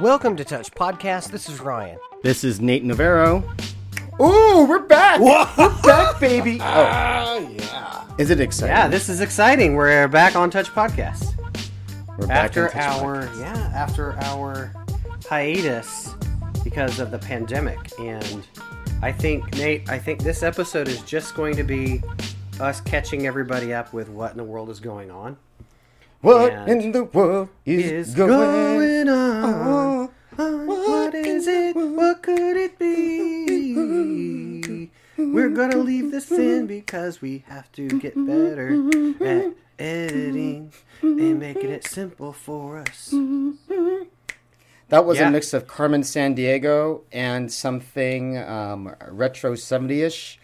Welcome to Touch Podcast. This is Ryan. This is Nate Navarro. Ooh, we're back. We're back, baby. Oh, Ah, yeah. is it exciting? Yeah, this is exciting. We're back on Touch Podcast we're back after on Touch our Podcast. yeah after our hiatus because of the pandemic, and I think Nate, I think this episode is just going to be us catching everybody up with what in the world is going on. What And in the world is, Is going, going on? on? What is it? What could it be? We're gonna leave this in because we have to get better at editing and making it simple for us. That was Yeah. a mix of Carmen Sandiego and something um, retro 70 ish.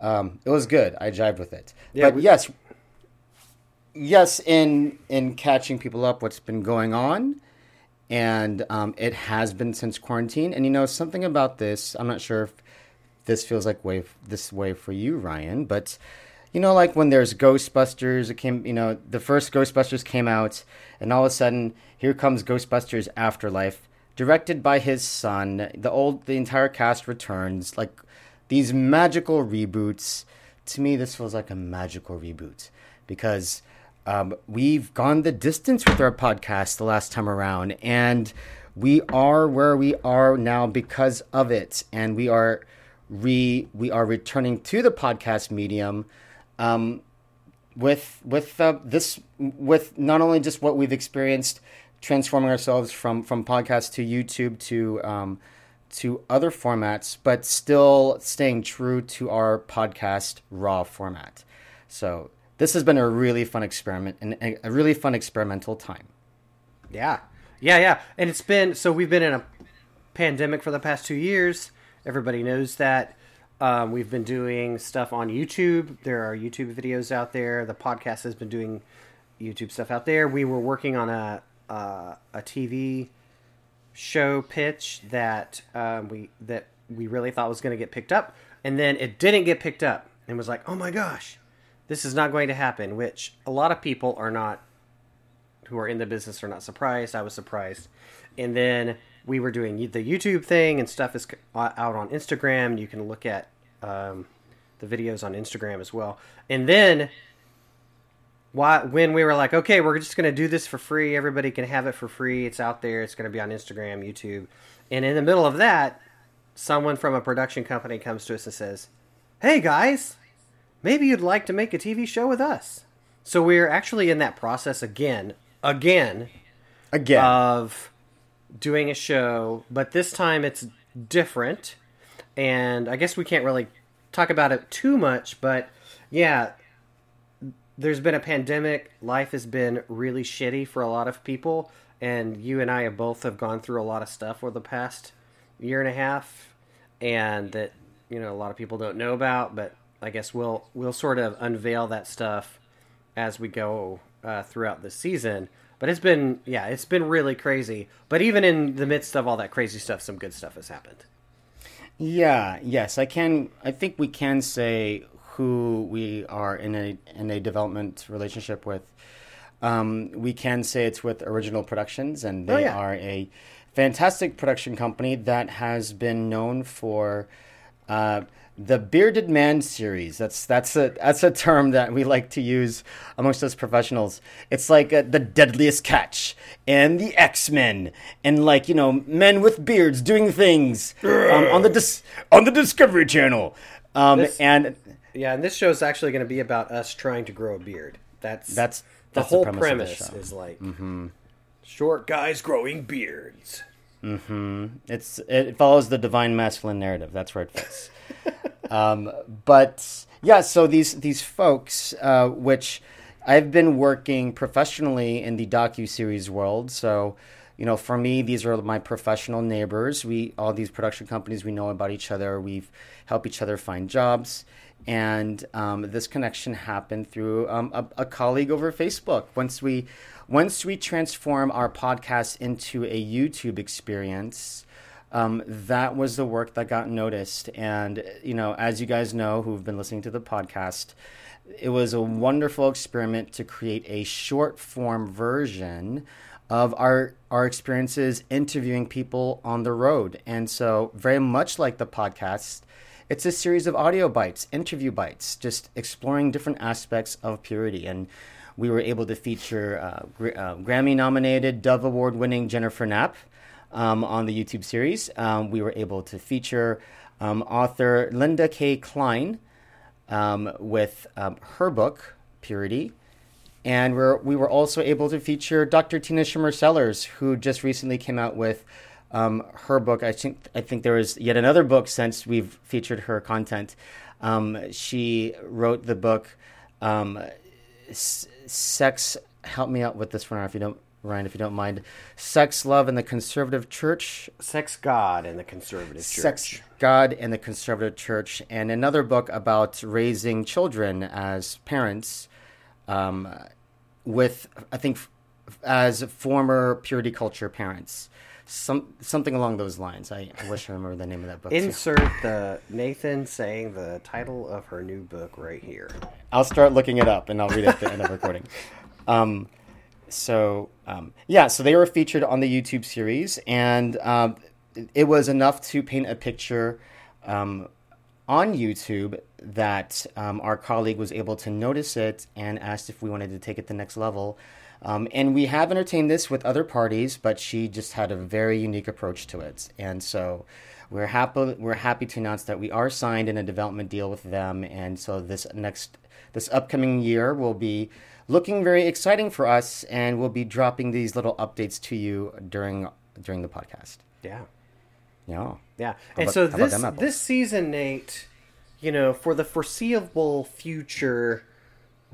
Um, it was good. I jived with it. Yeah, but we- yes, yes, in in catching people up, what's been going on, and um, it has been since quarantine. And you know something about this. I'm not sure if this feels like way this way for you, Ryan, but you know, like when there's Ghostbusters, it came. You know, the first Ghostbusters came out, and all of a sudden, here comes Ghostbusters Afterlife, directed by his son. The old, the entire cast returns. Like these magical reboots. To me, this feels like a magical reboot because um, we've gone the distance with our podcast the last time around, and we are where we are now because of it, and we are re we are returning to the podcast medium um, with with uh, this with not only just what we've experienced transforming ourselves from from podcast to YouTube to um, to other formats, but still staying true to our podcast raw format. So this has been a really fun experiment and a- really fun experimental time. Yeah, yeah, yeah. And it's been so we've been in a pandemic for the past two years. Everybody knows that. Um, we've been doing stuff on YouTube. There are YouTube videos out there. The podcast has been doing YouTube stuff out there. We were working on a uh, a TV show pitch that um, we that we really thought was going to get picked up, and then it didn't get picked up, and was like, oh my gosh, this is not going to happen. Which a lot of people are not who are in the business are not surprised. I was surprised. And then we were doing the YouTube thing, and stuff is out on Instagram. You can look at um, the videos on Instagram as well. And then why, when we were like, okay, we're just going to do this for free, everybody can have it for free. It's out there. It's going to be on Instagram, YouTube. And in the middle of that, someone from a production company comes to us and says, hey guys, maybe you'd like to make a TV show with us. So we're actually in that process again, again, Again, of doing a show, but this time it's different. And I guess we can't really talk about it too much, but yeah, there's been a pandemic. Life has been really shitty for a lot of people, and you and I have both have gone through a lot of stuff over the past year and a half, and that you know a lot of people don't know about. But I guess we'll we'll sort of unveil that stuff as we go uh, throughout the season. But it's been yeah, it's been really crazy. But even in the midst of all that crazy stuff, some good stuff has happened. Yeah, yes, I can. I think we can say who we are in a in a development relationship with. Um, we can say it's with Original Productions, and they Oh, yeah. are a fantastic production company that has been known for uh, the Bearded Man series. That's that's a that's a term that we like to use amongst us professionals. It's like uh, the Deadliest Catch and the Ax Men and like you know men with beards doing things um, on the dis- on the Discovery Channel. Um, This- and Yeah, and this show is actually going to be about us trying to grow a beard. That's That's- the that's the whole premise of premise, the show. is like short guys growing beards. It's it follows the divine masculine narrative. That's where it fits. um, but yeah, so these these folks, uh, which I've been working professionally in the docu series world. So you know, for me, these are my professional neighbors. We all these production companies we know about each other. We've helped each other find jobs. And um, this connection happened through um, a, a colleague over Facebook. Once we once we transform our podcast into a YouTube experience, um, that was the work that got noticed. And, you know, as you guys know who've been listening to the podcast, it was a wonderful experiment to create a short form version of our our experiences interviewing people on the road. And so, very much like the podcast, it's a series of audio bites, interview bites, just exploring different aspects of purity. And we were able to feature uh, uh, Grammy nominated, Dove Award winning Jennifer Knapp um, on the YouTube series. Um, we were able to feature um, author Linda K. Klein um, with um, her book, Purity. And we're, we were also able to feature Dr. Tina Schermer Sellers, who just recently came out with her book. I think I think there was yet another book since we've featured her content. She wrote the book "Sex." Help me out with this one, if you don't, Ryan, if you don't mind. "Sex, Love, and the Conservative Church." Sex God and the Conservative Church. Sex, God, and the Conservative Church, and another book about raising children as parents um, with I think as former purity culture parents, some something along those lines. I, I wish I remember the name of that book. too. Insert the Nathan saying the title of her new book right here. I'll start looking it up and I'll read it at the end of the recording. Um, so um, yeah, so they were featured on the YouTube series, and um, it was enough to paint a picture um, on YouTube that um, our colleague was able to notice it and asked if we wanted to take it to the next level. Um, and we have entertained this with other parties, but she just had a very unique approach to it, and so we're happy we're happy to announce that we are signed in a development deal with them, and so this next this upcoming year will be looking very exciting for us, and we'll be dropping these little updates to you during during the podcast. Yeah. Yeah. Yeah. How and about- so this this season, Nate, you know, for the foreseeable future,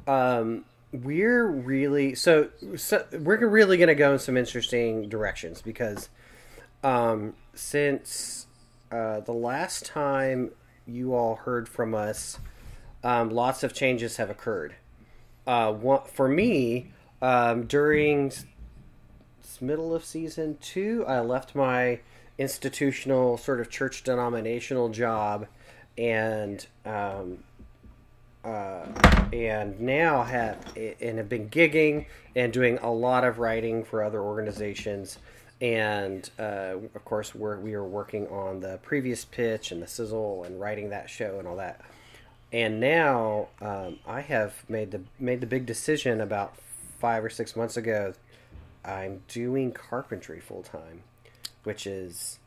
um, we're really so, so we're really going to go in some interesting directions because um, since uh, the last time you all heard from us, um, lots of changes have occurred. Uh, one, for me, um, during middle of season two, I left my institutional sort of church denominational job, and um, uh, and now have and have been gigging and doing a lot of writing for other organizations. And uh, of course, we're, we are working on the previous pitch and the sizzle and writing that show and all that. And now um, I have made the made the big decision about five or six months ago. I'm doing carpentry full time, which is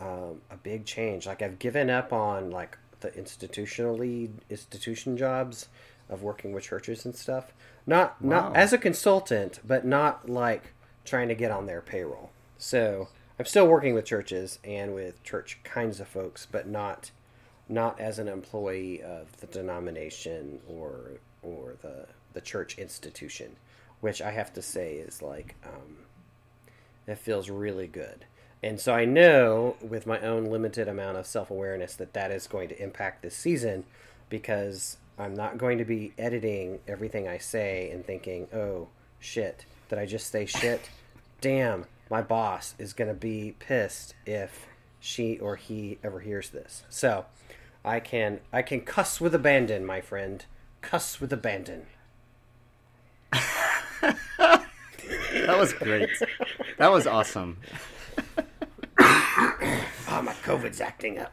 um, a big change. Like I've given up on like the institutionally institution jobs of working with churches and stuff. Not Wow. not as a consultant, but not like trying to get on their payroll. So I'm still working with churches and with church kinds of folks, but not not as an employee of the denomination or or the the church institution, which I have to say is like um, it feels really good. And so I know with my own limited amount of self awareness that that is going to impact this season because I'm not going to be editing everything I say and thinking, oh shit, did I just say shit? Damn, my boss is going to be pissed if she or he ever hears this. So I can I can cuss with abandon, my friend. Cuss with abandon. That was great. that was awesome. Ah, my COVID's acting up.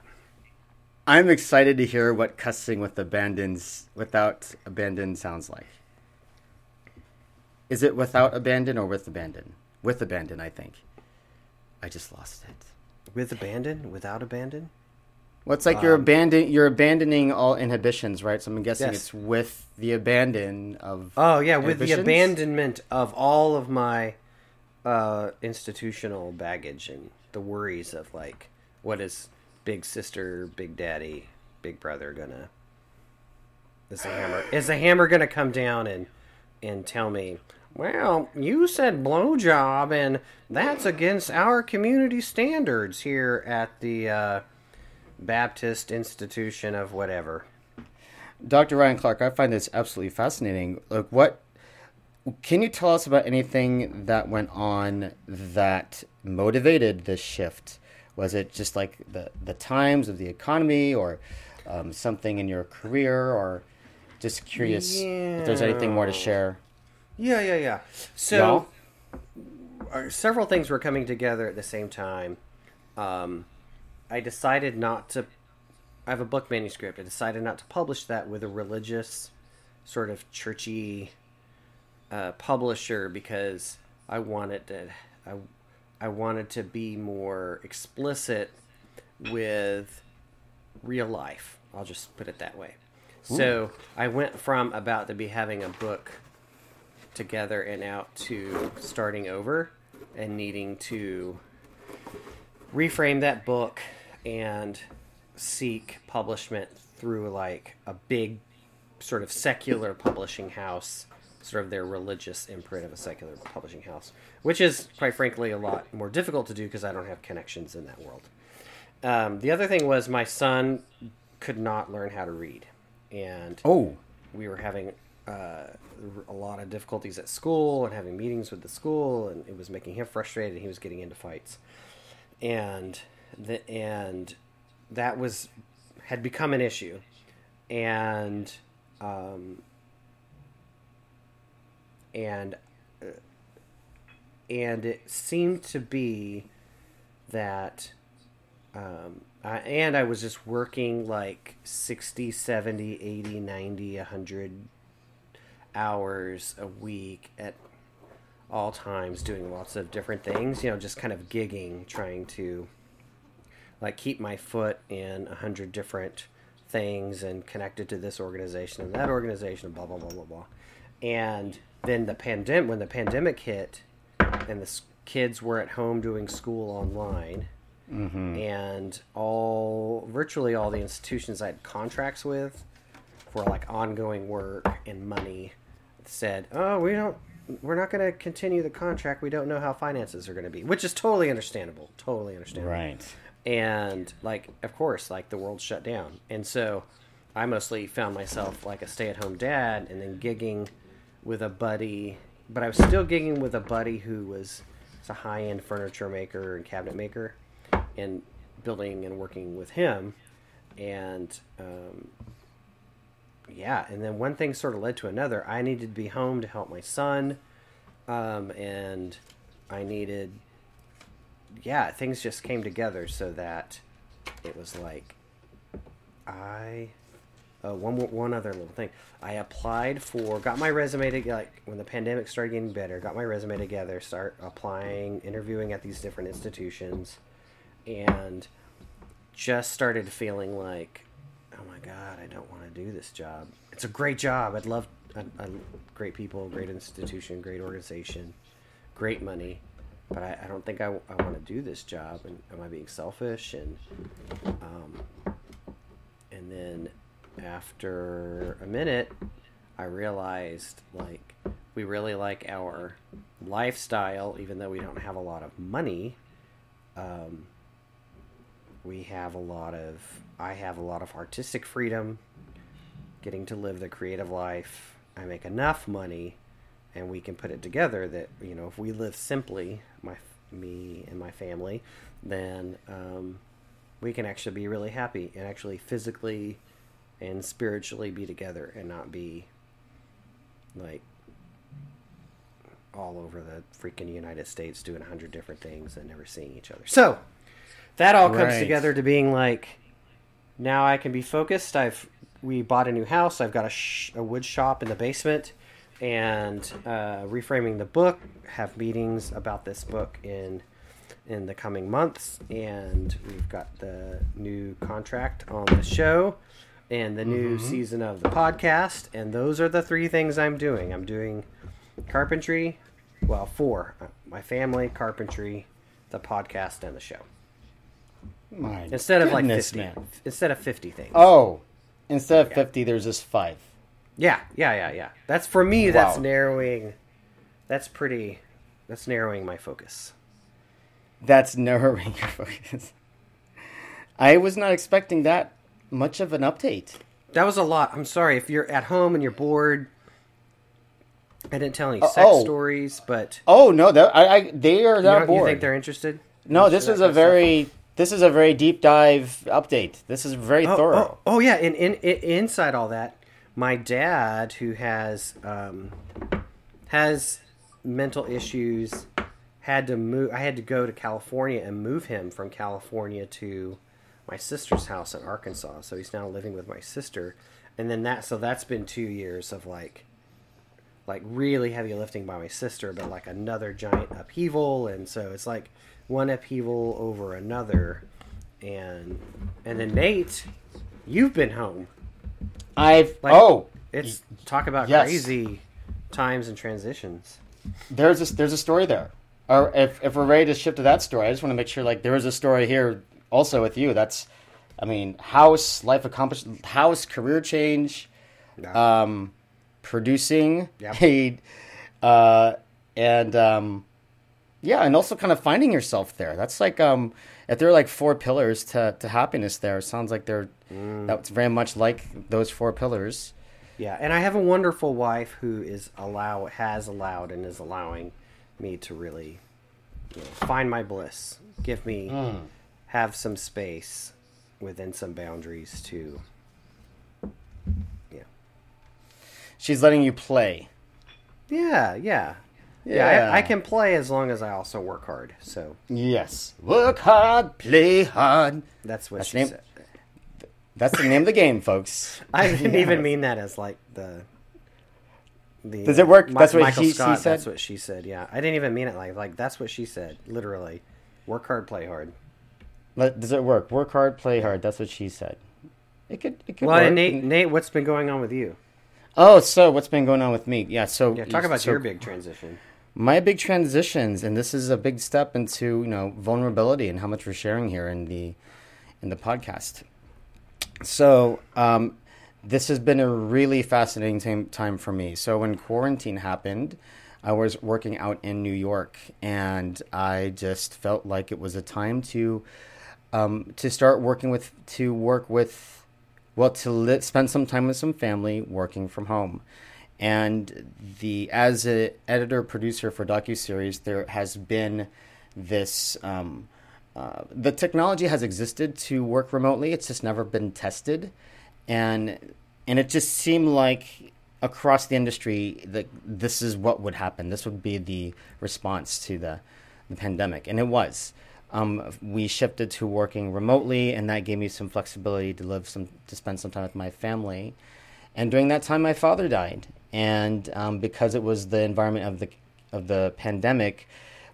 I'm excited to hear what cussing with abandons without abandon sounds like. Is it without abandon or with abandon? With abandon, I think. I just lost it. With abandon? Without abandon? Well, it's like you're abandon you're abandoning all inhibitions, right? So I'm guessing Yes. it's with the abandon of Oh yeah, with the abandonment of all of my uh, institutional baggage and the worries of like, what is big sister, big daddy, big brother gonna? Is the hammer? Is the hammer gonna come down and and tell me? Well, you said blowjob, and that's against our community standards here at the uh, Baptist institution of whatever. Dr. Ryan Clark, I find this absolutely fascinating. Like, what can you tell us about anything that went on that motivated this shift? Was it just like the the times of the economy, or um, something in your career, or just curious if there's anything more to share? Yeah, yeah, yeah. So, uh, several things were coming together at the same time. Um, I decided not to. I have a book manuscript. I decided not to publish that with a religious, sort of churchy uh, publisher because I wanted to. I, I wanted to be more explicit with real life. I'll just put it that way. So I went from about to be having a book together and out to starting over and needing to reframe that book and seek publishment through like a big sort of secular publishing house sort of their religious imprint of a secular publishing house which is quite frankly a lot more difficult to do because i don't have connections in that world um, the other thing was my son could not learn how to read and Oh, we were having uh, a lot of difficulties at school and having meetings with the school, and it was making him frustrated. And he was getting into fights, and the and that was had become an issue, and um, and uh, and it seemed to be that um, I, and I was just working like 60, 70, 80, 90, 100 hours a week at all times doing lots of different things, you know, just kind of gigging, trying to like keep my foot in a hundred different things and connected to this organization and that organization and blah blah blah blah blah. And then the pandemic when the pandemic hit and the s- kids were at home doing school online mm-hmm. and all virtually all the institutions I had contracts with for like ongoing work and money said, "Oh, we don't we're not going to continue the contract. We don't know how finances are going to be," which is totally understandable. Totally understandable right. And like of course like the world shut down. And so i mostly found myself like a stay-at-home dad and then gigging with a buddy. But i was still gigging with a buddy who was, was a high-end furniture maker and cabinet maker and building and working with him. And um, yeah and then one thing sort of led to another. I needed to be home to help my son um, and i needed yeah, things just came together so that it was like I uh, one one other little thing. I applied for got my resume together like when the pandemic started getting better. Got my resume together, start applying, interviewing at these different institutions, and just started feeling like, oh my god, I don't want to do this job. It's a great job. I'd love I, I, great people, great institution, great organization, great money but I, I don't think I, I want to do this job. And am I being selfish? And um, and then after a minute, I realized like we really like our lifestyle, even though we don't have a lot of money. Um, we have a lot of I have a lot of artistic freedom, getting to live the creative life. I make enough money and we can put it together that you know if we live simply my me and my family then um, we can actually be really happy and actually physically and spiritually be together and not be like all over the freaking United States doing a hundred different things and never seeing each other. So that all comes Right. together to being like now I can be focused. I've we bought a new house. I've got a, sh- a wood shop in the basement, and uh, reframing the book. Have meetings about this book in in the coming months, and we've got the new contract on the show and the new season of the podcast. And those are the three things I'm doing. I'm doing carpentry. Well, four: Uh, my family, carpentry, the podcast, and the show. My Instead of like fifty, man. instead of fifty things. Oh, instead of fifty, there's just five. Yeah, yeah, yeah, yeah. That's for me. That's narrowing. That's pretty. That's narrowing my focus. That's narrowing your focus. I was not expecting that much of an update. That was a lot. I'm sorry if you're at home and you're bored. I didn't tell any Uh, sex oh. stories, but Oh no, that, I, I, they are you, not don't- you think they're interested? no, this is a of stuff? very this is a very deep dive update. This is very oh, thorough. Oh, oh yeah, and, in in inside all that, my dad, who has um, has mental issues had to move. I had to go to California and move him from California to my sister's house in Arkansas. So he's now living with my sister, and then that. So that's been two years of like, like really heavy lifting by my sister, but like another giant upheaval, and so it's like one upheaval over another, and and then Nate, you've been home. I've Like, oh, It's talk about yes. crazy times and transitions. there's a, there's a story there. Or if if we're ready to shift to that story, I just want to make sure like there is a story here also with you. That's, I mean, house life accomplished, house career change, um, producing, Yep. a, uh, and um, yeah, and also kind of finding yourself there. That's like um, if there are like four pillars to to happiness, there it sounds like they're mm. that's very much like those four pillars. Yeah, and I have a wonderful wife who is allow has allowed and is allowing me to really you know, find my bliss. Give me mm. have some space within some boundaries to yeah. She's letting you play. Yeah, yeah. Yeah, Yeah. I, I can play as long as I also work hard. So Yes. Work hard, play hard. that's what That's she name- said. That's the name of the game, folks. I didn't even mean that as like the. the Does it work? That's what Michael he- Scott. said? That's what she said. Yeah, I didn't even mean it like like that's what she said. Literally, work hard, play hard. Let- Does it work? Work hard, play hard. That's what she said. It could. It could Well, work. and Nate, Nate, what's been going on with you? Oh, so what's been going on with me? Yeah. So Yeah, talk about so your big transition. My big transitions, and this is a big step into you know vulnerability and how much we're sharing here in the in the podcast. So um, this has been a really fascinating time, time for me. So when quarantine happened, I was working out in New York, and I just felt like it was a time to um, to start working with to work with well to li- spend some time with some family working from home and the as an editor producer for docuseries there has been this um, uh, the technology has existed to work remotely. It's just never been tested. And and it just seemed like across the industry that this is what would happen. This would be the response to the the pandemic. And it was. Um, we shifted to working remotely, and that gave me some flexibility to live some to spend some time with my family. And during that time, my father died, and um, because it was the environment of the of the pandemic,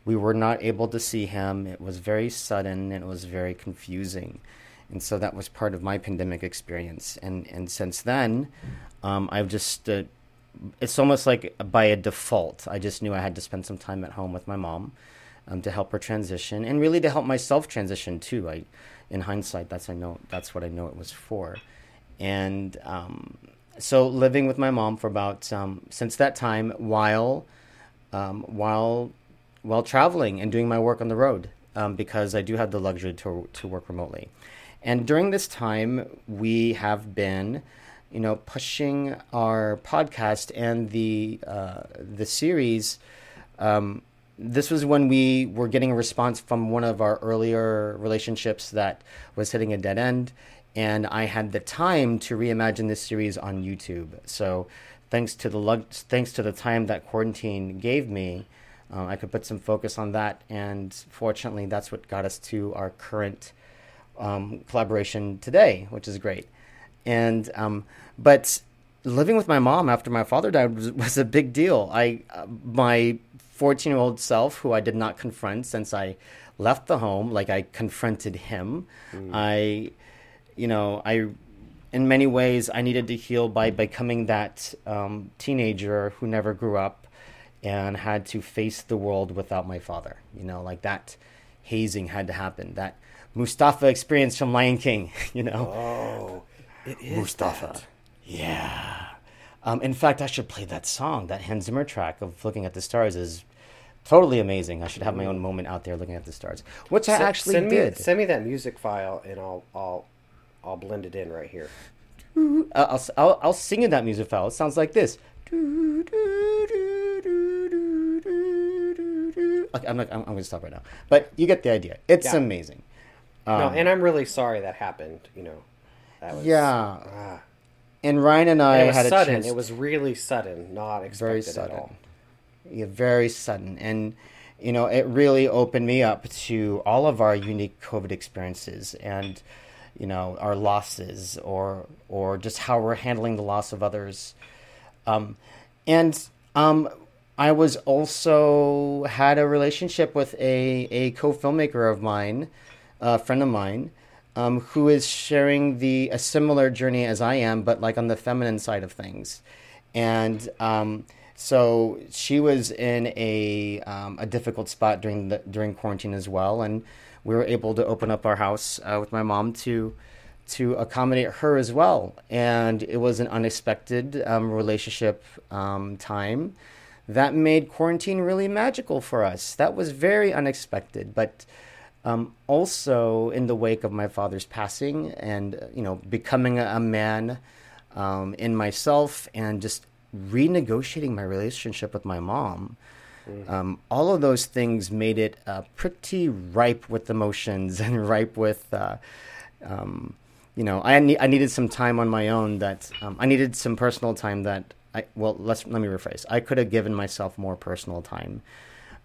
we were not able to see him. It was very sudden, and it was very confusing, and so that was part of my pandemic experience. And and since then, um, I've just uh, it's almost like by a default. I just knew I had to spend some time at home with my mom um, to help her transition, and really to help myself transition too. I, in hindsight, that's I know that's what I know it was for, and um, so living with my mom for about um, since that time while um, while while traveling and doing my work on the road um, because I do have the luxury to to work remotely, and during this time we have been you know pushing our podcast and the uh, the series. Um, this was when we were getting a response from one of our earlier relationships that was hitting a dead end and i had the time to reimagine this series on youtube so thanks to the lug- thanks to the time that quarantine gave me uh, i could put some focus on that and fortunately that's what got us to our current um, collaboration today which is great and um, but living with my mom after my father died was, was a big deal i uh, my 14 year old self who I did not confront since I left the home. Like I confronted him. I, you know, I, in many ways, I needed to heal by becoming that um, teenager who never grew up and had to face the world without my father. You know, like that hazing had to happen. That Mustafa experience from Lion King, you know. Oh, it is Mustafa. that. Yeah. Um, in fact, I should play that song. That Hans Zimmer track of "Looking at the Stars" is totally amazing. I should have my own moment out there looking at the stars, which I S- actually send me, did. Send me that music file, and I'll I'll I'll blend it in right here. Uh, I'll, I'll I'll sing in that music file. It sounds like this. Okay, I'm not. I'm, I'm going to stop right now. But you get the idea. It's Yeah. amazing. no, Um, and I'm really sorry that happened. You know, that was Yeah. ah. And Ryan and I it was had a sudden. chance. It was really sudden, not expected very at sudden. all. Yeah, very sudden. And you know, it really opened me up to all of our unique COVID experiences and, you know, our losses or or just how we're handling the loss of others. Um, and um, I was also had a relationship with a, a co filmmaker of mine, a friend of mine, um, who is sharing the a similar journey as I am, but like on the feminine side of things. And um, so she was in a um, a difficult spot during the during quarantine as well, and we were able to open up our house uh, with my mom to to accommodate her as well. And it was an unexpected um, relationship um, time that made quarantine really magical for us. That was very unexpected, but um, also in the wake of my father's passing and you know becoming a, a man um, in myself and just renegotiating my relationship with my mom. Mm. Um, all of those things made it uh, pretty ripe with emotions and ripe with, uh, um, you know, I, ne- I needed some time on my own that um, I needed some personal time that I well let's let me rephrase. I could have given myself more personal time,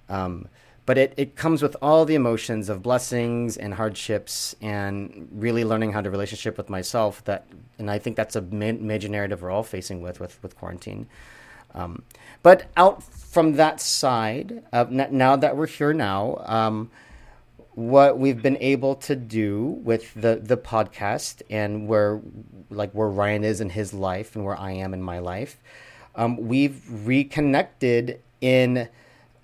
um, but it it comes with all the emotions of blessings and hardships and really learning how to relationship with myself. That and I think that's a ma- major narrative we're all facing with with with quarantine. Um, but out from that side, uh, now that we're here now. Um, what we've been able to do with the the podcast and where like where Ryan is in his life and where I am in my life, um, we've reconnected in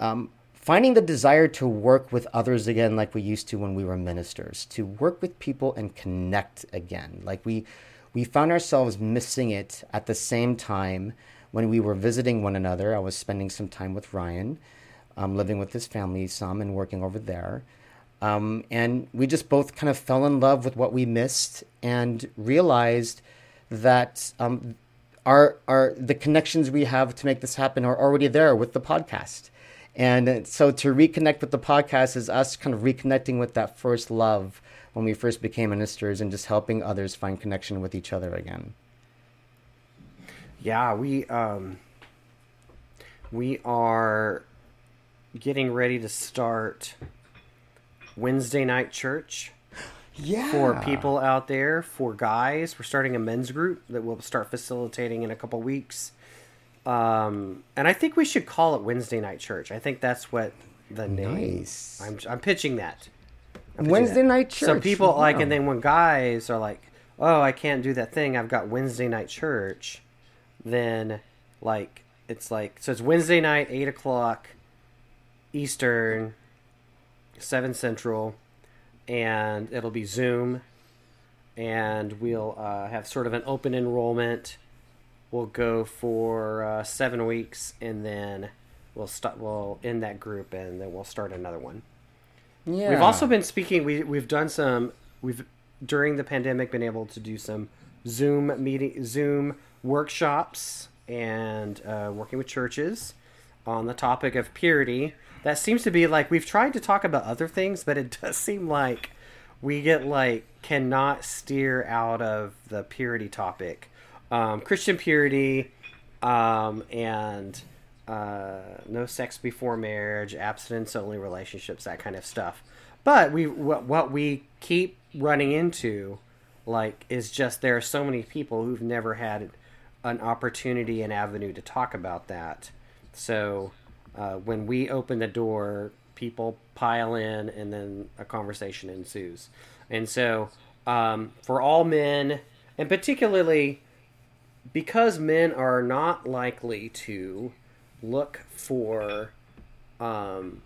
um, finding the desire to work with others again, like we used to when we were ministers, to work with people and connect again. Like we we found ourselves missing it at the same time when we were visiting one another. I was spending some time with Ryan, um, living with his family some and working over there. Um, and we just both kind of fell in love with what we missed and realized that um, our, our the connections we have to make this happen are already there with the podcast. And so to reconnect with the podcast is us kind of reconnecting with that first love when we first became ministers and just helping others find connection with each other again. Yeah, we um, we are getting ready to start Wednesday night church. Yeah. For people out there, for guys, we're starting a men's group that we'll start facilitating in a couple weeks. Um, and I think we should call it Wednesday night church. I think that's what the name. Nice. I'm I'm pitching that. I'm pitching Wednesday that. night church. So people like, and then when guys are like, "Oh, I can't do that thing. I've got Wednesday night church," then like it's like so it's Wednesday night, eight o'clock Eastern, seven Central, and it'll be Zoom, and we'll uh, have sort of an open enrollment. We'll go for uh, seven weeks, and then we'll start. We'll end that group, and then we'll start another one. Yeah. We've also been speaking. We we've done some. We've during the pandemic been able to do some Zoom meeting, Zoom workshops, and uh, working with churches on the topic of purity. That seems to be like we've tried to talk about other things, but it does seem like we get like cannot steer out of the purity topic. Um, Christian purity um, and uh, no sex before marriage, abstinence only relationships, that kind of stuff. But we what, what we keep running into, like, is just there are so many people who've never had an opportunity and avenue to talk about that. So uh, when we open the door, people pile in, and then a conversation ensues. And so um, for all men, and particularly because men are not likely to look for um,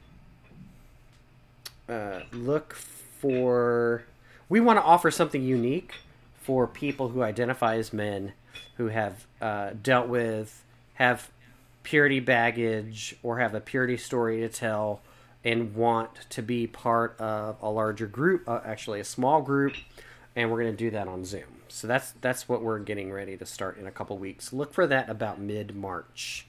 uh, look for we want to offer something unique for people who identify as men who have uh, dealt with have purity baggage or have a purity story to tell and want to be part of a larger group uh, actually a small group and we're going to do that on zoom. So that's that's what we're getting ready to start in a couple weeks. Look for that about mid march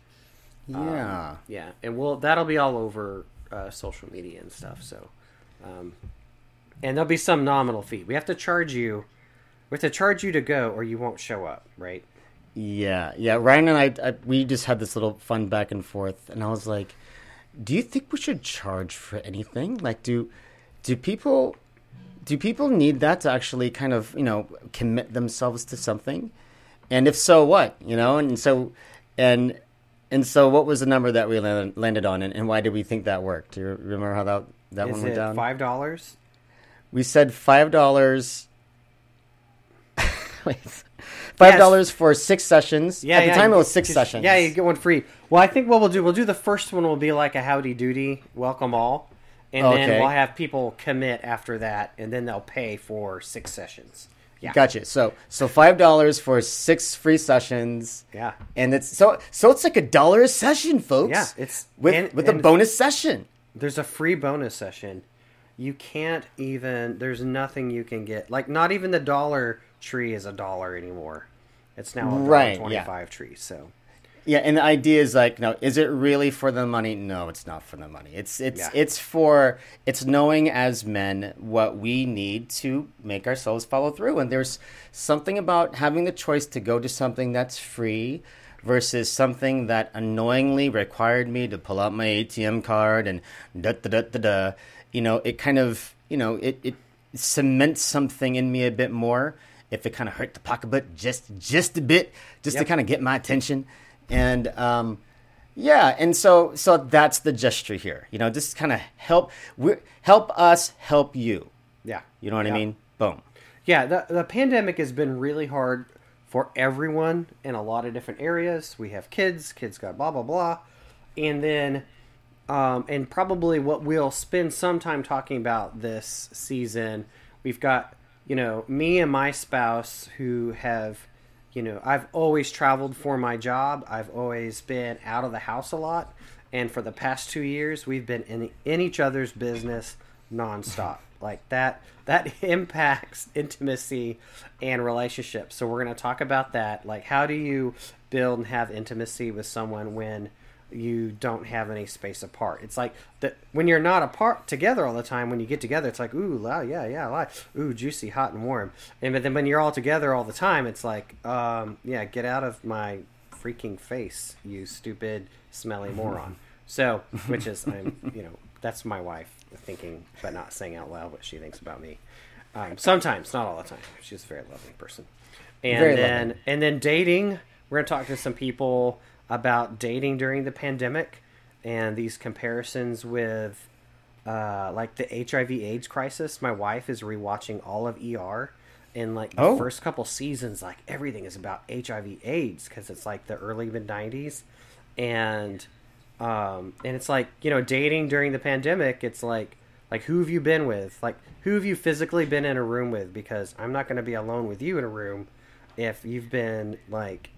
Yeah. yeah and we'll that'll be all over uh, social media and stuff so um, and there'll be some nominal fee we have to charge you we have to charge you to go or you won't show up right Yeah, yeah. Ryan and I, I, we just had this little fun back and forth, and I was like, do you think we should charge for anything? Like, do do people do people need that to actually kind of you know commit themselves to something? And if so, what you know? And so and and so, what was the number that we landed on, and, and why did we think that worked? Do you remember how that that Is one went it down? five dollars? We said five dollars. Wait, five dollars Yes. for six sessions. Yeah, At the yeah, time, it was six sessions. Yeah, you get one free. Well, I think what we'll do, we'll do the first one will be like a howdy doody, welcome all, and then we'll have people commit after that, and then they'll pay for six sessions. Yeah, Gotcha. So so five dollars for six free sessions. Yeah. And it's so so it's like a dollar a session, folks. Yeah, it's- with and- with a bonus session. There's a free bonus session. You can't even. There's nothing you can get. Like not even the dollar tree is a dollar anymore. It's now a Right, yeah. twenty-five tree. So Yeah, and the idea is like, no, is it really for the money? No, it's not for the money. It's it's Yeah. it's for it's knowing as men what we need to make ourselves follow through. And there's something about having the choice to go to something that's free versus something that annoyingly required me to pull out my ATM card and da da da da da. You know, it kind of you know it it cements something in me a bit more. If it kind of hurt the pocketbook just just a bit, just to kind of get my attention and um, yeah, and so so that's the gesture here. You know, just kind of help we help us help you. yeah, You know what Yeah. I mean? Boom. Yeah, the the pandemic has been really hard for everyone in a lot of different areas. We have kids, kids got blah blah blah, and then um, and probably what we'll spend some time talking about this season. We've got you know me and my spouse who have you know I've always traveled for my job. I've always been out of the house a lot, and for the past two years we've been in in each other's business nonstop. like that that impacts intimacy and relationships. So we're going to talk about that. Like how do you build and have intimacy with someone when you don't have any space apart. It's like that when you're not apart together all the time. When you get together, it's like ooh, la, yeah, yeah, la, ooh, juicy, hot and warm. And but then when you're all together all the time, it's like, um, yeah, get out of my freaking face, you stupid, smelly moron. So, which is, I'm, you know, that's my wife thinking, but not saying out loud what she thinks about me. Um, sometimes, not all the time. She's a very lovely person. And Very then, lovely. and then dating. We're gonna talk to some people about dating during the pandemic and these comparisons with, uh, like the HIV/AIDS crisis. My wife is rewatching all of ER, and like the Oh. first couple seasons, like everything is about HIV/AIDS because it's like the early mid '90s, and um, and it's like you know dating during the pandemic. It's like like who have you been with? Like who have you physically been in a room with? Because I'm not going to be alone with you in a room if you've been like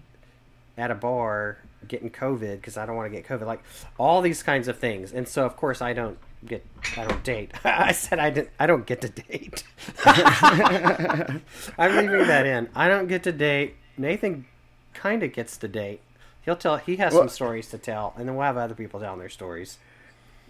at a bar getting COVID because I don't want to get COVID. Like all these kinds of things. And so of course I don't get I don't date. I said I didn't I don't get to date. I'm leaving that in. I don't get to date. Nathan kind of gets to date. He'll tell he has some stories to tell and then we'll have other people telling their stories.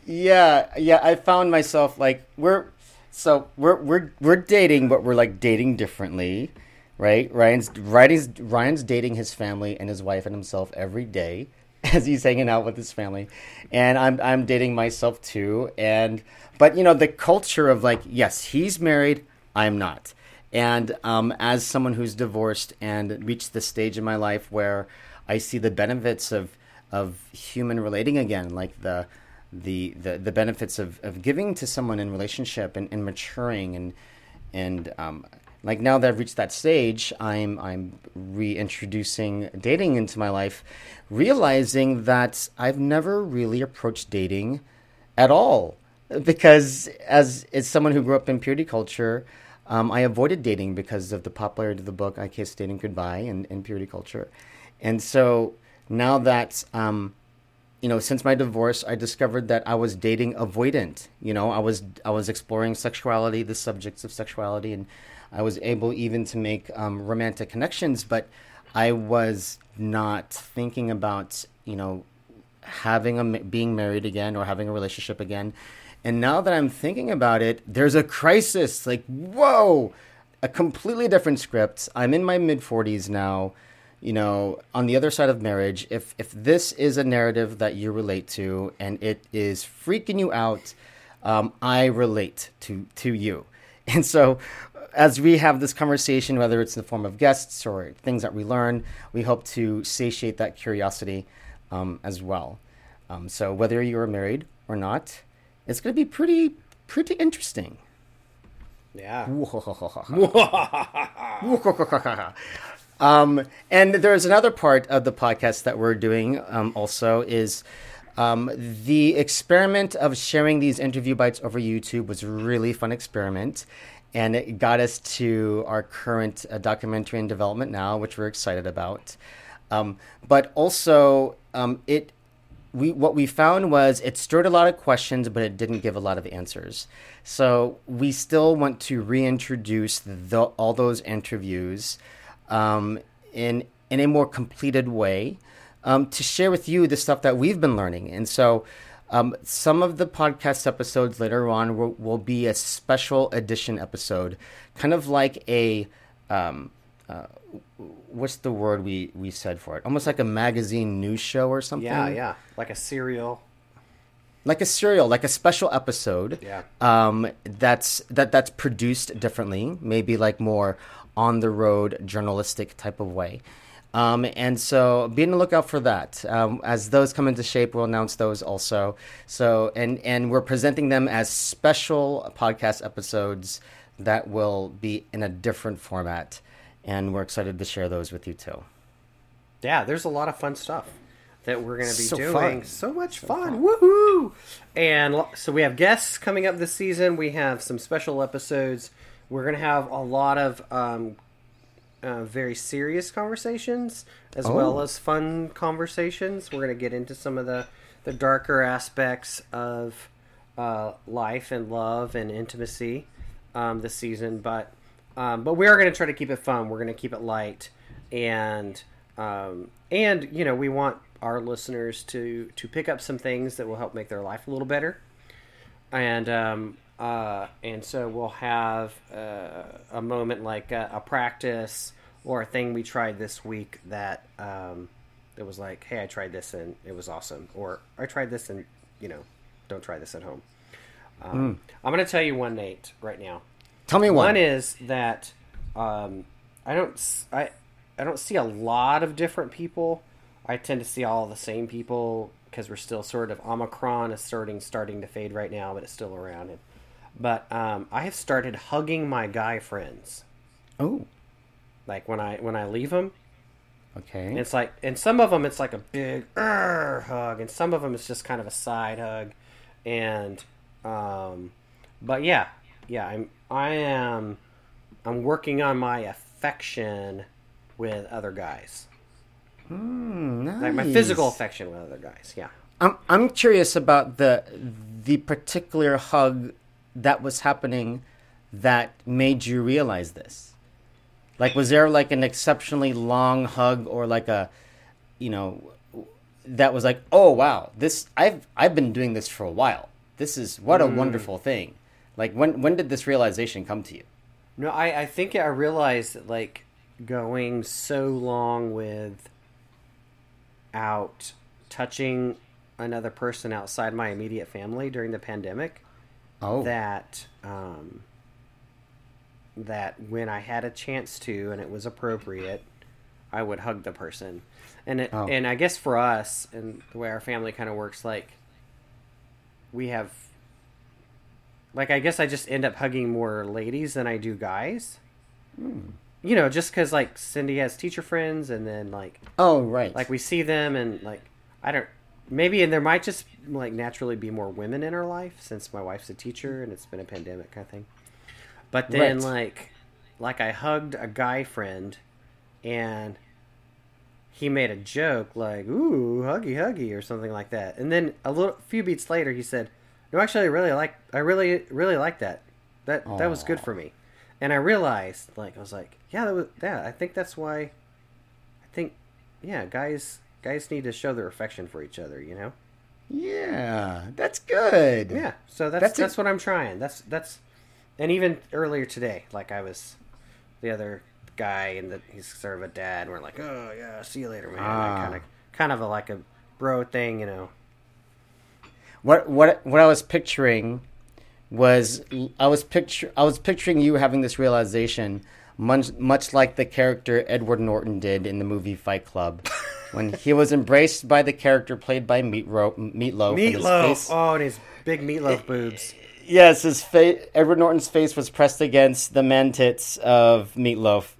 Yeah, yeah. I found myself like we're so we're we're we're dating, but we're like dating differently, right? Ryan's Ryan's Ryan's dating his family and his wife and himself every day as he's hanging out with his family, and I'm I'm dating myself too. And but you know the culture of like yes, he's married, I'm not. And um, as someone who's divorced and reached the stage in my life where I see the benefits of of human relating again, like the the the, the benefits of, of giving to someone in relationship and, and maturing and and um, like now that I've reached that stage, I'm I'm reintroducing dating into my life, realizing that I've never really approached dating at all because as as someone who grew up in purity culture, um, I avoided dating because of the popularity of the book "I Kissed Dating Goodbye" and, and purity culture, and so now that um, you know, since my divorce, I discovered that I was dating avoidant. You know, I was I was exploring sexuality, the subjects of sexuality, and I was able even to make um, romantic connections, but I was not thinking about you know having a being married again or having a relationship again. And now that I'm thinking about it, there's a crisis. Like, whoa, a completely different script. I'm in my mid 40s now you know, on the other side of marriage, if if this is a narrative that you relate to and it is freaking you out, um, I relate to to you, and so as we have this conversation, whether it's in the form of guests or things that we learn, we hope to satiate that curiosity um, as well. Um, so whether you're married or not, it's going to be pretty pretty interesting. Yeah. um, and there's another part of the podcast that we're doing um, also is um, the experiment of sharing these interview bites over YouTube was a really fun experiment. And it got us to our current uh, documentary in development now, which we're excited about. Um, but also, um, it we what we found was it stirred a lot of questions, but it didn't give a lot of answers. So we still want to reintroduce the, all those interviews um, in in a more completed way um, to share with you the stuff that we've been learning. And so um, some of the podcast episodes later on will, will, be a special edition episode, kind of like a um, uh, what's the word we we said for it? Almost like a magazine news show or something. Yeah, yeah, like a serial. Like a serial, like a special episode. Yeah. Um, that's that that's produced differently, maybe like more on the road journalistic type of way. Um, and so be on the lookout for that. Um, as those come into shape, we'll announce those also. So and and we're presenting them as special podcast episodes that will be in a different format and we're excited to share those with you too. Yeah, there's a lot of fun stuff that we're going to be so doing. Fun. So much so fun. fun. Woohoo! And so we have guests coming up this season. We have some special episodes. We're going to have a lot of um, uh, very serious conversations as oh. well as fun conversations. We're going to get into some of the, the darker aspects of uh, life and love and intimacy um, this season. But um, but we are going to try to keep it fun. We're going to keep it light, and um, and you know we want our listeners to to pick up some things that will help make their life a little better, and um, uh, and so we'll have uh, a moment like a, a, practice or a thing we tried this week that um, it was like, hey, I tried this and it was awesome, or I tried this and you know, don't try this at home. Um, mm. I'm going to tell you one, Nate, right now. Tell me one. One is that um, I don't I I don't see a lot of different people. I tend to see all the same people because we're still sort of Omicron is starting starting to fade right now, but it's still around. But um, I have started hugging my guy friends. Oh, like when I when I leave them. Okay. And it's like, and some of them it's like a big hug, and some of them it's just kind of a side hug, and um, but yeah, yeah, I'm I am I'm working on my affection with other guys. Mm, nice. Like my physical affection with other guys. Yeah. I'm I'm curious about the the particular hug that was happening that made you realize this. Like was there like an exceptionally long hug or like a you know that was like, "Oh wow, this I've I've been doing this for a while. This is what a mm. wonderful thing." Like when when did this realization come to you? No, I I think I realized that like going so long with out touching another person outside my immediate family during the pandemic. Oh. That um that when I had a chance to and it was appropriate, I would hug the person. And it, oh. and I guess for us and the way our family kind of works like we have like I guess I just end up hugging more ladies than I do guys. Hmm. You know, just because like Cindy has teacher friends, and then like oh right, like we see them, and like I don't maybe, and there might just like naturally be more women in our life since my wife's a teacher and it's been a pandemic kind of thing. But then right. like like I hugged a guy friend, and he made a joke like "ooh huggy huggy" or something like that, and then a little few beats later he said no, actually, I really like. I really, really like that. That Aww. that was good for me. And I realized, like, I was like, yeah, that was yeah. I think that's why. I think, yeah, guys, guys need to show their affection for each other. You know. Yeah, that's good. Yeah, so that's that's, that's a... what I'm trying. That's that's, and even earlier today, like I was, the other guy, and that he's sort of a dad. And we're like, oh yeah, see you later, man. Ah. Kind of, kind of a, like a bro thing, you know. What what what I was picturing was I was picture I was picturing you having this realization much much like the character Edward Norton did in the movie Fight Club when he was embraced by the character played by Meatro- Meatloaf. Meatloaf. face- Oh, and his big meatloaf boobs. Yes, his face. Edward Norton's face was pressed against the man tits of Meatloaf,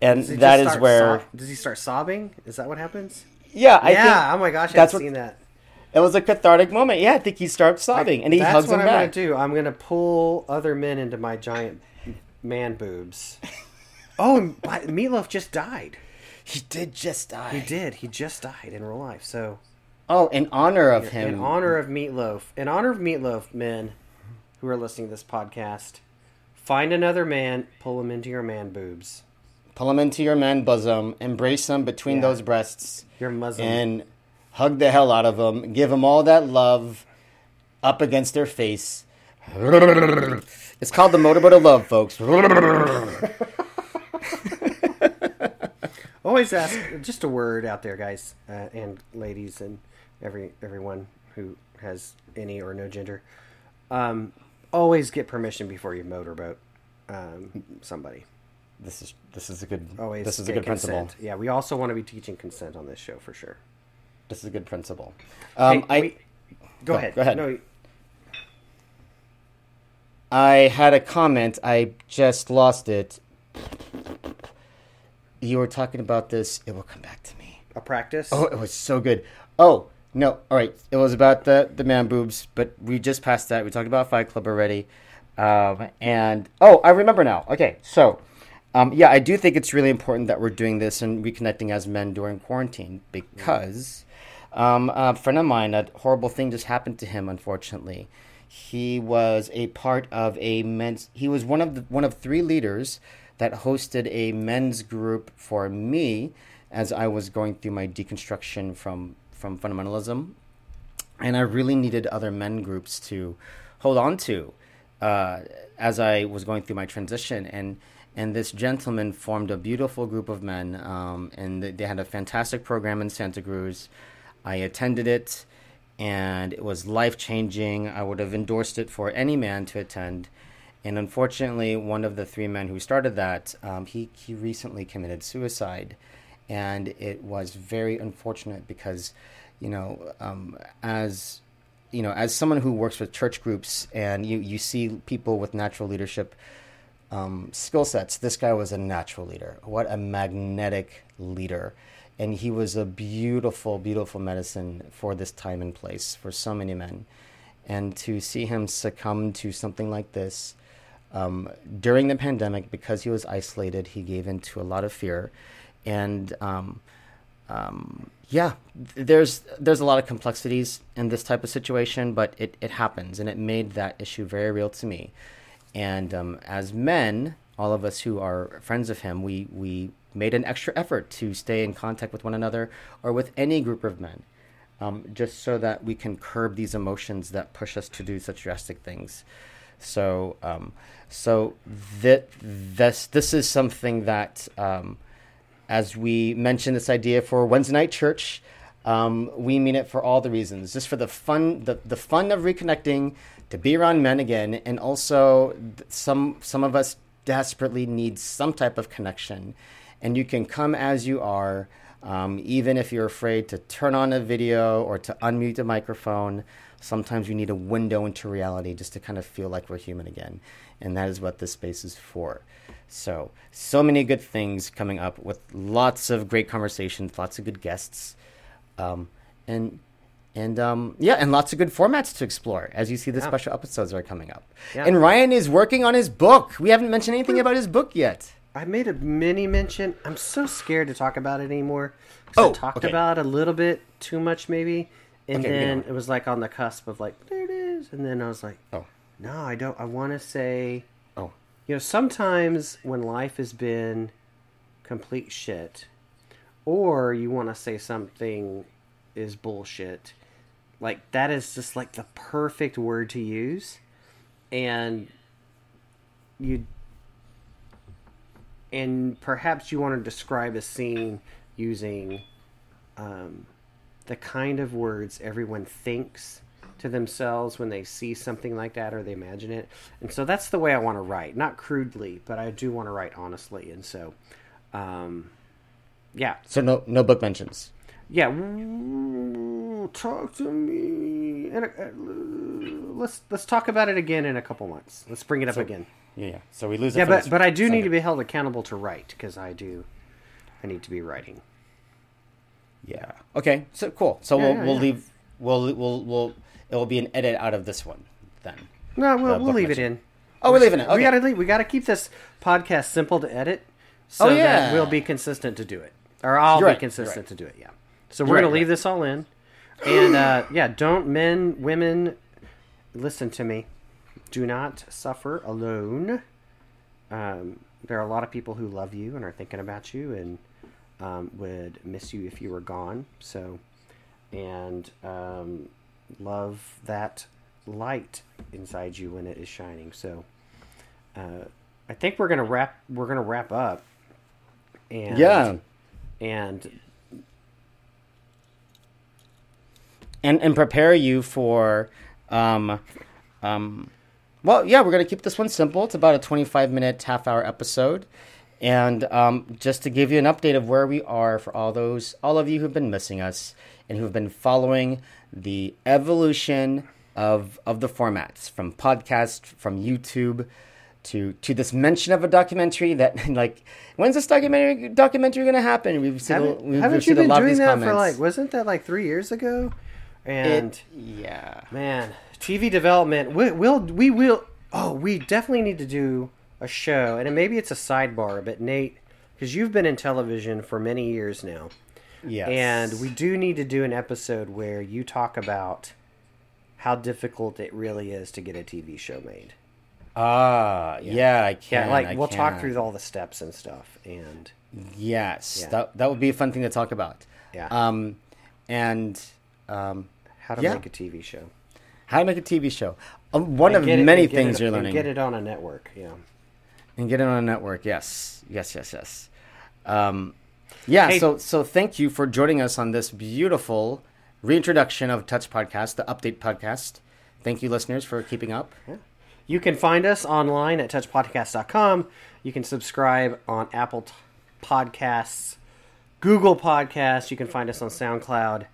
and that is where. sob- does he start sobbing? Is that what happens? Yeah, I yeah. oh my gosh, I that's haven't what- seen that. it was a cathartic moment. Yeah, I think he starts sobbing, and he That's hugs what him I'm back. gonna do. I'm gonna pull other men into my giant man boobs. oh, Meatloaf just died. He did just die. He did. He just died in real life. So, Oh, in honor of him. in honor of Meatloaf, in honor of Meatloaf, men who are listening to this podcast, find another man, pull him into your man boobs. Pull him into your man bosom, embrace him between Yeah. those breasts, Your muzzle. and hug the hell out of him, Give him all that love up against their face. It's called the motorboat of love, folks. Always ask just a word out there, guys uh, and ladies, and every everyone who has any or no gender. Um, always get permission before you motorboat um, somebody. This is this is a good Always. this is a good principle. consent. Yeah, we also want to be teaching consent on this show for sure. This is a good principle. Um, Hey, I we- go, Go- ahead. go ahead. No, I had a comment. I just lost it. You were talking about this. It will come back to me. a practice. Oh, it was so good. Oh no! All right, it was about the the man boobs, but we just passed that. We talked about Fight Club already, um, and oh, I remember now. Okay, so um, yeah, I do think it's really important that we're doing this and reconnecting as men during quarantine because um, a friend of mine, a horrible thing just happened to him. Unfortunately, he was a part of a men's. He was one of the one of three leaders that hosted a men's group for me as I was going through my deconstruction from from fundamentalism, and I really needed other men groups to hold on to uh, as I was going through my transition. And and this gentleman formed a beautiful group of men, um, and they- had a fantastic program in Santa Cruz. I attended it, and it was life changing. I would have endorsed it for any man to attend. And unfortunately, one of the three men who started that, um, he, he recently committed suicide. And it was very unfortunate because, you know, um, as you know, as someone who works with church groups and you, you see people with natural leadership um, skill sets, this guy was a natural leader. What a magnetic leader. And he was a beautiful, beautiful medicine for this time and place for so many men. And to see him succumb to something like this um, during the pandemic, because he was isolated, he gave into a lot of fear. And um, um, yeah, there's there's a lot of complexities in this type of situation, but it, it happens, and it made that issue very real to me. And um, as men, all of us who are friends of him, we we made an extra effort to stay in contact with one another or with any group of men, um, just so that we can curb these emotions that push us to do such drastic things. So um, so that this this is something that. Um, as we mentioned this idea for Wednesday night church, um, we mean it for all the reasons, just for the fun, the, the fun of reconnecting, to be around men again, and also some some of us desperately need some type of connection, and you can come as you are, um, even if you're afraid to turn on a video or to unmute a microphone. Sometimes we need a window into reality just to kind of feel like we're human again, and that is what this space is for. So, so many good things coming up with lots of great conversations, lots of good guests, um, and and um, yeah, and lots of good formats to explore as you see the Yeah. special episodes are coming up. Yeah. And Ryan is working on his book. We haven't mentioned anything about his book yet. I made a mini mention. I'm so scared to talk about it anymore. Oh, I talked okay. about a little bit too much, maybe, and Okay, then it was like on the cusp of like there it is, and then I was like, Oh, no, I don't. I want to say, oh, you know, sometimes when life has been complete shit, or you want to say something is bullshit, like that is just like the perfect word to use, and you and perhaps you want to describe a scene using um, the kind of words everyone thinks to themselves when they see something like that or they imagine it. And so that's the way I want to write, not crudely, but I do want to write honestly. And so, um, yeah, So no no book mentions. yeah. Talk to me. Uh, let's let's talk about it again in a couple months. Let's bring it up again. Yeah, yeah. So we lose. it Yeah, but but I do need to be held accountable to write because I do. I need to be writing. Yeah. Okay. So cool. So Yeah, we'll yeah, we'll yeah. leave. We'll we'll we'll. It will be an edit out of this one then. No, we'll, we'll book leave it in. Oh, we're leaving it. We Okay. gotta leave, we gotta keep this podcast simple to edit, so Oh, that yeah. we'll be consistent to do it, or I'll You're be right, consistent right. to do it. Yeah. So we're You're gonna leave you're this all in, and uh, yeah, don't men, women, listen to me. Do not suffer alone. Um, there are a lot of people who love you and are thinking about you and um, would miss you if you were gone. So, and um, love that light inside you when it is shining. So, uh, I think we're gonna wrap. We're gonna wrap up. And Yeah. and and and prepare you for um um well yeah we're going to keep this one simple it's about a 25 minute half hour episode and um, just to give you an update of where we are for all those all of you who've been missing us and who've been following the evolution of of the formats from podcast from youtube to to this mention of a documentary that like when's this documentary documentary going to happen We've seen haven't, we've haven't you received a been doing that comments for like? Wasn't that like three years ago? And it, yeah Man, TV development. We, we'll we will. Oh, we definitely need to do a show, and maybe it's a sidebar. But Nate, because you've been in television for many years now, Yes. and we do need to do an episode where you talk about how difficult it really is to get a TV show made. Ah, yeah, I can. Yeah, like I we'll talk through all the steps and stuff, and Yes, Yeah. that that would be a fun thing to talk about. Yeah. Um, and um, how to Yeah. make a TV show. how to make a TV show. Um, one And of get it- many things it- you're learning. Get it on a network. Yeah. And get it on a network. Yes, yes, yes, yes. Um, yeah. Hey- So so thank you for joining us on this beautiful reintroduction of Touch Podcast, the update podcast. Thank you, listeners, for keeping up. You can find us online at touchpodcast.com. You can subscribe on Apple t- Podcasts, Google Podcasts. You can find us on SoundCloud.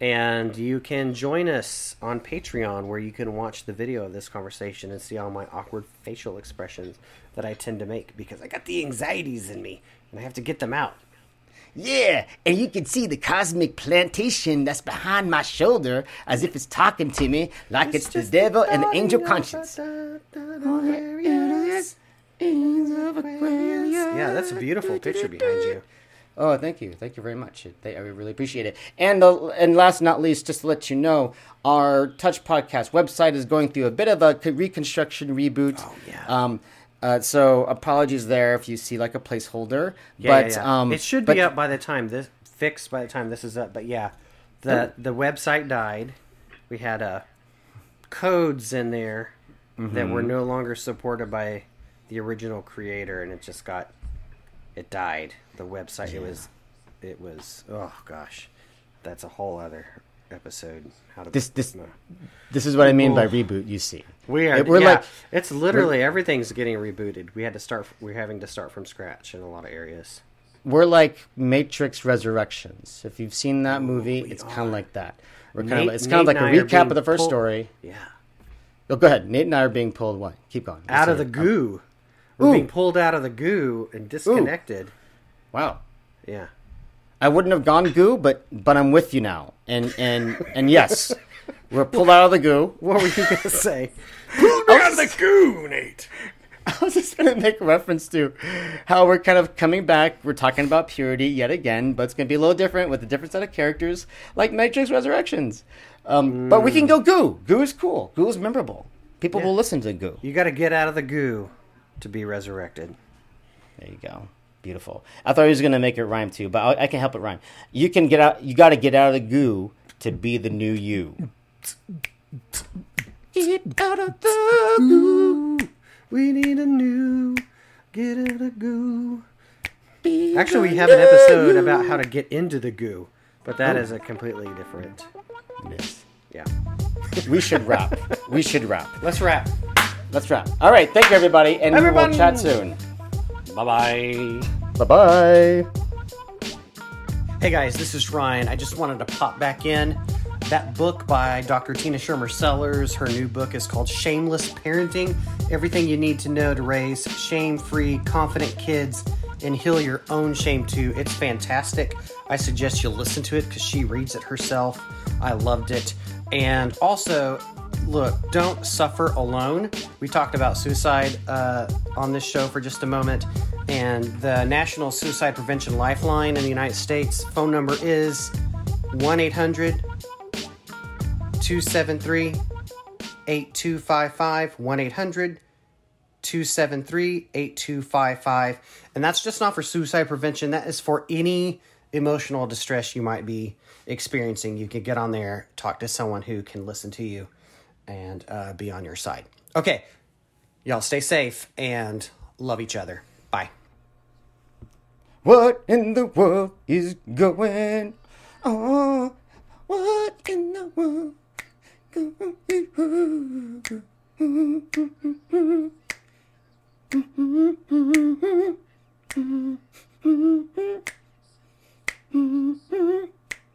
And you can join us on Patreon where you can watch the video of this conversation and see all my awkward facial expressions that I tend to make because I got the anxieties in me and I have to get them out. Yeah, and you can see the cosmic plantation that's behind my shoulder as if it's talking to me like it's, the devil and the angel conscience. Yeah, that's a beautiful picture behind you. Oh, thank you, thank you very much. They- I really appreciate it. And uh, and last but not least, just to let you know, our Touch Podcast website is going through a bit of a reconstruction reboot. Oh, yeah. Um, uh, so apologies there if you see like a placeholder. Yeah, but yeah, yeah. um, it should but- be up by the time this fixed by the time this is up. But yeah, the the website died. We had uh, codes in there that Mm-hmm. were no longer supported by the original creator, and it just got it died. The website it was it was oh gosh, that's a whole other episode. How to This- this- no. This is what I mean by Oh. reboot. You see, We are. It- we're yeah, like it's literally everything's getting rebooted. We had to start. We're having to start from scratch in a lot of areas. we're like Matrix Resurrections. If you've seen that movie, we it's kind of like that. We're kind of it's kind of like a and I are recap of the first pulled- story. Yeah. Oh, go ahead. Nate and I are being pulled. What? Keep going. out of Let's the hear it. We're Ooh. being pulled out of the goo and disconnected. Wow. Yeah. I wouldn't have gone goo, but but I'm with you now. And and and yes, we're pulled out of the goo. What were you gonna say? Pull me out of the goo, Nate. I was just going to make reference to how we're kind of coming back. We're talking about purity yet again, but it's going to be a little different with a different set of characters, like Matrix Resurrections. Um, But we can go goo. Goo is cool. Goo is memorable. People Yeah. will listen to goo. You got to get out of the goo to be resurrected. There you go. Beautiful. I thought he was going to make it rhyme too, but I, I can help it rhyme. You can get out. You got to get out of the goo to be the new you. Get out of the goo. We need a new get out of the goo. be Actually, we have an episode you. about how to get into the goo, but that Oh. is a completely different. Yes. Yeah. We should wrap. we should wrap. Let's wrap. Let's wrap. All right. Thank you, everybody, and we'll chat soon. Bye bye. Bye bye. Hey guys, this is Ryan. I just wanted to pop back in. That book by Dr. Tina Schermer Sellers, her new book is called Shameless Parenting Everything You Need to Know to Raise Shame Free, Confident Kids and Heal Your Own Shame Too. It's fantastic. I suggest you listen to it because she reads it herself. I loved it. And also, look, don't suffer alone. We talked about suicide uh, on this show for just a moment. And the National Suicide Prevention Lifeline in the United States phone number is 1 800 273 8255. 1 800 273 8255. And that's just not for suicide prevention, that is for any emotional distress you might be experiencing. You can get on there, talk to someone who can listen to you and uh, be on your side. Okay, y'all stay safe and love each other. Bye. What in the world is going on? What in the world? Mm-hmm.